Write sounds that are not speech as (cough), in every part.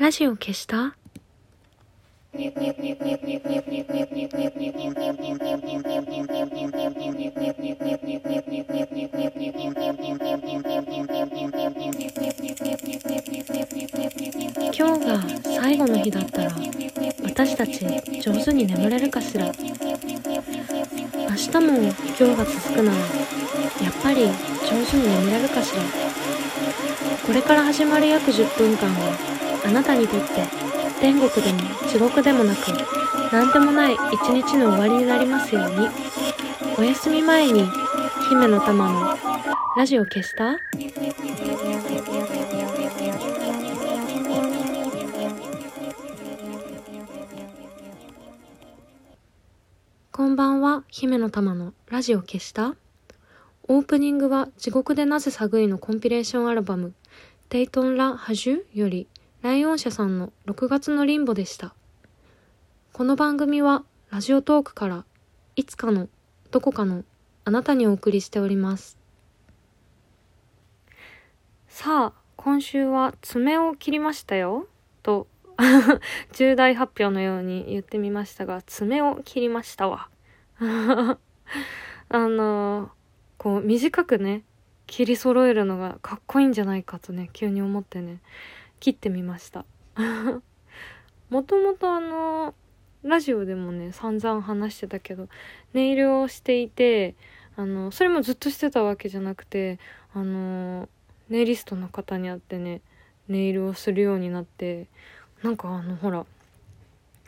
ラジオ消した？今日が最後の日だったら私たち上手に眠れるかしら？明日も今日が続くならやっぱり上手に眠れるかしら？これから始まる約10分間はあなたにとって天国でも地獄でもなく何でもない一日の終わりになりますように。お休み前に姫の玉のラジオ消した？こんばんは、姫の玉のラジオ消した？オープニングは地獄でなぜ寒いのコンピレーションアルバムテイトン・ラ・ハジュよりライオン社さんの6月のリンボでした。この番組はラジオトークからいつかのどこかのあなたにお送りしております。さあ、今週は爪を切りましたよと (laughs) 重大発表のように言ってみましたが、爪を切りましたわ。(laughs) あの、こう短くね、切り揃えるのがかっこいいんじゃないかとね、急に思ってね、切ってみました。(laughs) もともとあの、ラジオでもね、散々話してたけど、ネイルをしていて、あの、それもずっとしてたわけじゃなくて、あの、ネイリストの方に会ってね、ネイルをするようになって、なんかあのほら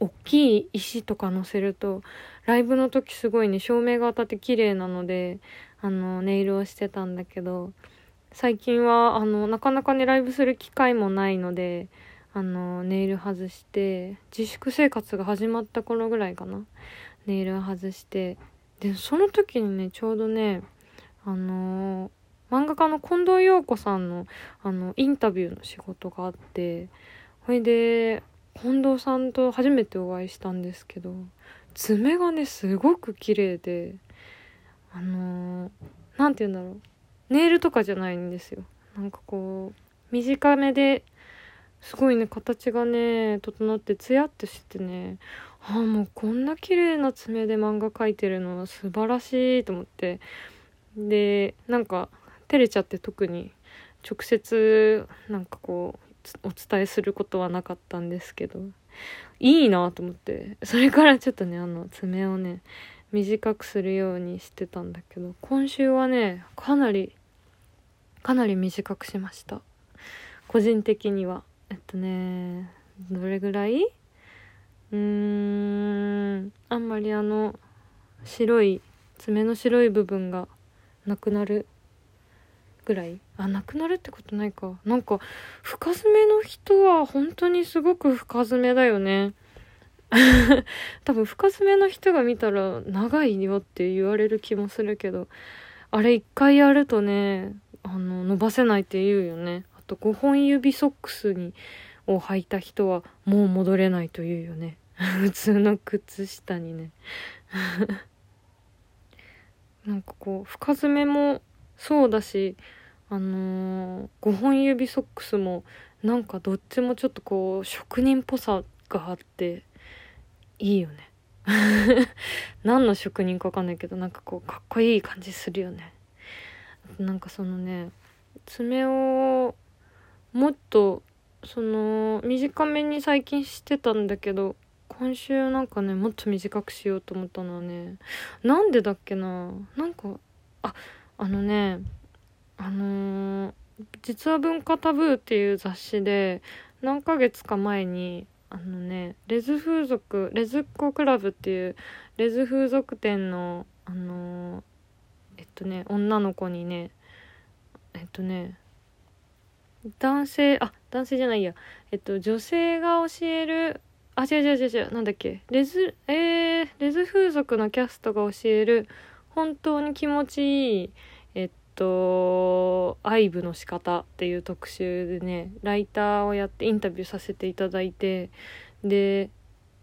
大きい石とか乗せるとライブの時すごいね照明が当たって綺麗なのであのネイルをしてたんだけど最近はあのなかなかねライブする機会もないのであのネイル外して自粛生活が始まった頃ぐらいかな。ネイル外して。でその時にねちょうどねあの漫画家の近藤陽子さんのあのインタビューの仕事があってほいで近藤さんと初めてお会いしたんですけど爪がねすごく綺麗であの何、て言うんだろう。ネイルとかじゃないんですよ。なんかこう短めですごいね形がね整ってツヤってしてね。ああもうこんな綺麗な爪で漫画描いてるのは素晴らしいと思って。でなんか照れちゃって特に直接なんかこうお伝えすることはなかったんですけど。いいなと思って。それからちょっとねあの爪をね短くするようにしてたんだけど今週はねかなりかなり短くしました。個人的には。えっとねどれぐらい？うーんあんまりあの白い爪の白い部分がなくなるぐらい？あなくなるってことないか。なんか深爪の人は本当にすごく深爪だよね。(laughs) 多分深爪の人が見たら長いよって言われる気もするけどあれ一回やるとねあの伸ばせないって言うよね。あと5本指ソックスにを履いた人はもう戻れないと言うよね。(laughs) 普通の靴下にね。(laughs) なんかこう深爪もそうだしあのー、5本指ソックスもなんかどっちもちょっとこう職人っぽさがあっていいよね。(laughs) 何の職人か分かんないけどなんかこうかっこいい感じするよね。なんかそのね爪をもっとその短めに最近してたんだけど今週なんかねもっと短くしようと思ったのはねなんでだっけななんかああのねあのー、実は文化タブーっていう雑誌で何ヶ月か前にあのねレズ風俗レズっ子クラブっていうレズ風俗店のあのー、とね女の子にねえっとね男性あ男性じゃないや。えっと女性が教えるあ違う違う違う違うなんだっけ。レズえー、レズ風俗のキャストが教える本当に気持ちいいえっと「愛部の仕方」っていう特集でねライターをやってインタビューさせていただいてで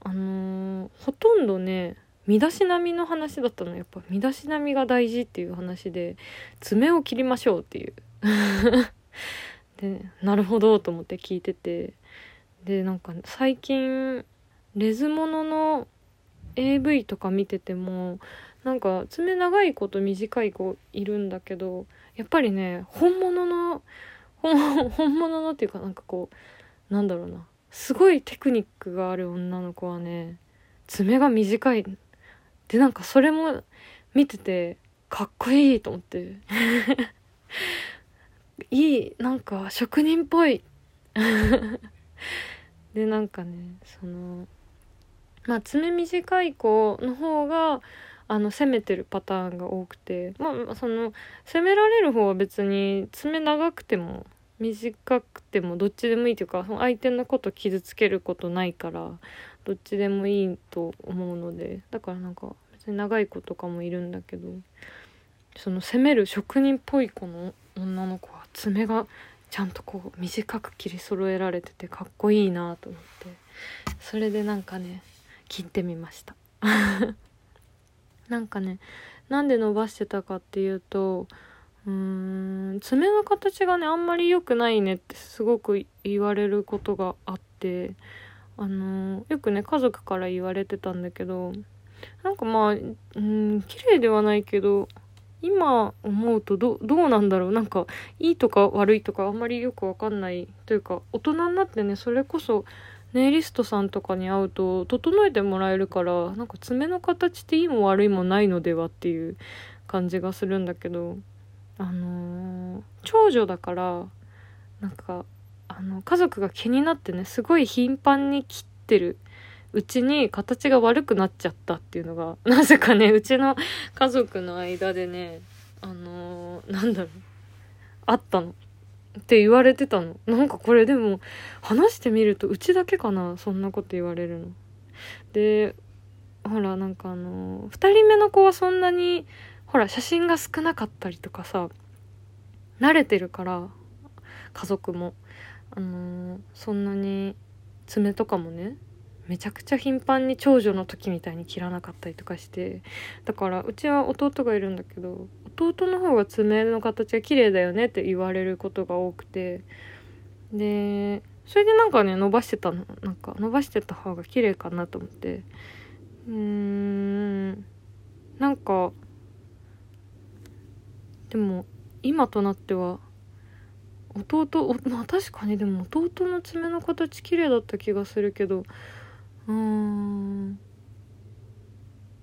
あのー、ほとんどね身だしなみの話だったの。やっぱ身だしなみが大事っていう話で爪を切りましょうっていう。(laughs) でなるほどと思って聞いてて。でなんか最近レズモノの AV とか見ててもなんか爪長い子と短い子いるんだけどやっぱりね本物の本物のっていうかなんかこうなんだろうな。すごいテクニックがある女の子はね爪が短いでなんかそれも見ててかっこいいと思って。(laughs) いいなんか職人っぽい。(laughs) でなんかねそのまあ爪短い子の方があの攻めてるパターンが多くて。まあその攻められる方は別に爪長くても短くてもどっちでもいいというかその相手のこと傷つけることないからどっちでもいいと思うのでだからなんか別に長い子とかもいるんだけどその攻める職人っぽい子の女の子は爪がちゃんとこう短く切り揃えられててかっこいいなと思ってそれでなんかね切ってみました。(laughs) なんかねなんで伸ばしてたかっていうとうーん爪の形がねあんまり良くないねってすごく言われることがあってあの、よくね家族から言われてたんだけどなんかまあうん綺麗ではないけど今思うとどどうなんだろう。なんかいいとか悪いとかあんまりよくわかんないというか大人になってねそれこそネイリストさんとかに会うと整えてもらえるからなんか爪の形っていいも悪いもないのではっていう感じがするんだけどあのー、長女だからなんかあの家族が気になってねすごい頻繁に切ってるうちに形が悪くなっちゃったっていうのが (laughs) なぜかねうちの家族の間でねあのー、なんだろうあったの。って言われてたの。なんかこれでも話してみるとうちだけかなそんなこと言われるの。で、ほらなんかあの、2人目の子はそんなに、ほら写真が少なかったりとかさ、慣れてるから、家族も。あのそんなに爪とかもね、めちゃくちゃ頻繁に長女の時みたいに切らなかったりとかしてだからうちは弟がいるんだけど弟の方が爪の形が綺麗だよねって言われることが多くてでそれでなんかね伸ばしてたの。なんか伸ばしてた方が綺麗かなと思って。うーんなんかでも今となっては弟まあ確かにでも弟の爪の形綺麗だった気がするけど。うーん。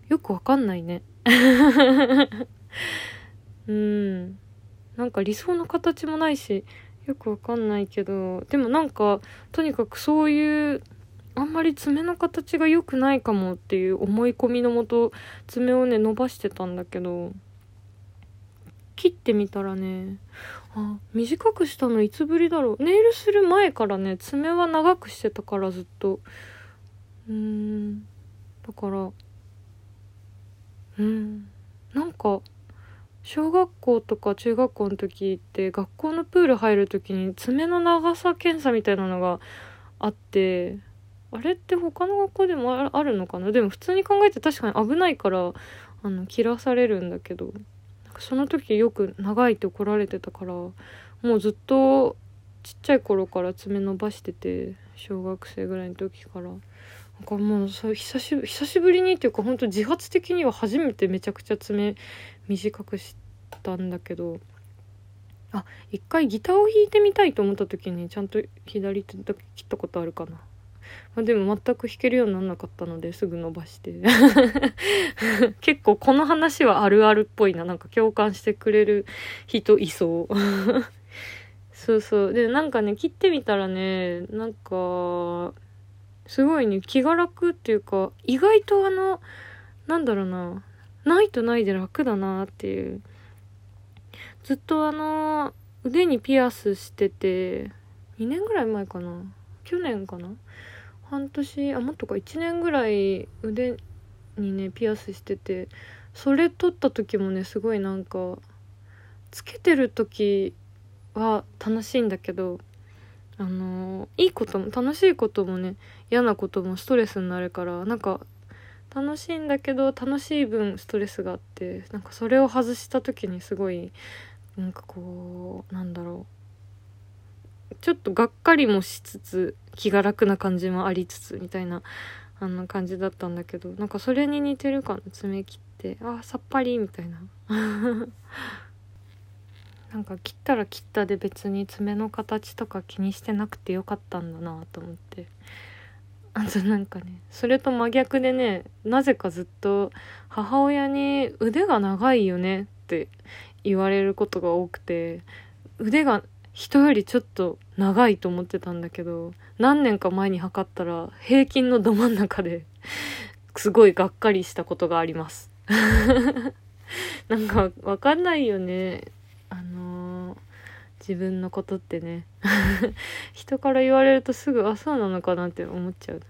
よくわかんないね。(laughs) うん。なんか理想の形もないしよくわかんないけど。でもなんかとにかくそういうあんまり爪の形が良くないかもっていう思い込みのもと爪をね伸ばしてたんだけど。切ってみたらねあ短くしたのいつぶりだろう。ネイルする前からね爪は長くしてたからずっと。うーん。だからうん。なんか小学校とか中学校の時って学校のプール入る時に爪の長さ検査みたいなのがあってあれって他の学校でもあるのかな？でも普通に考えて確かに危ないからあの切らされるんだけど。その時よく長いって怒られてたからもうずっとちっちゃい頃から爪伸ばしてて小学生ぐらいの時から。なんかもうそ久し久しぶりにっていうか本当自発的には初めてめちゃくちゃ爪短くしたんだけどあ一回ギターを弾いてみたいと思った時にちゃんと左手だけ切ったことあるかな、(laughs) まあ、でも全く弾けるようにならなかったのですぐ伸ばして。(laughs) 結構この話はあるあるっぽいななんか共感してくれる人いそう。(laughs) そうそう。でなんかね切ってみたらねなんかすごいね気が楽っていうか意外とあのなんだろうなないとないで楽だなっていう。ずっとあの腕にピアスしてて2年ぐらい前かな？去年かな？半年あもっとか1年ぐらい腕にねピアスしててそれ取った時もねすごいなんかつけてる時は楽しいんだけどあのいいことも楽しいこともね嫌なこともストレスになるからなんか楽しいんだけど楽しい分ストレスがあってなんかそれを外した時にすごいなんかこうなんだろうちょっとがっかりもしつつ気が楽な感じもありつつみたいなあの感じだったんだけどなんかそれに似てるかな爪切ってあさっぱりみたいな。(laughs) なんか切ったら切ったで別に爪の形とか気にしてなくてよかったんだなと思って。あとなんかねそれと真逆でねなぜかずっと母親に腕が長いよねって言われることが多くて腕が人よりちょっと長いと思ってたんだけど何年か前に測ったら平均のど真ん中で (laughs) すごいがっかりしたことがあります。(laughs) なんかわかんないよね。あのー、自分のことってね。(laughs) 人から言われるとすぐあそうなのかなって思っちゃう。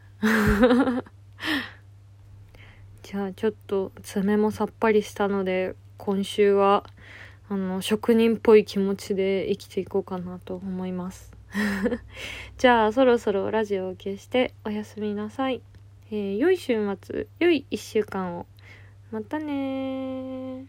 じゃあちょっと爪もさっぱりしたので今週はあの職人っぽい気持ちで生きていこうかなと思います。(laughs) じゃあそろそろラジオを消しておやすみなさい、えー、良い週末良い1週間を。またね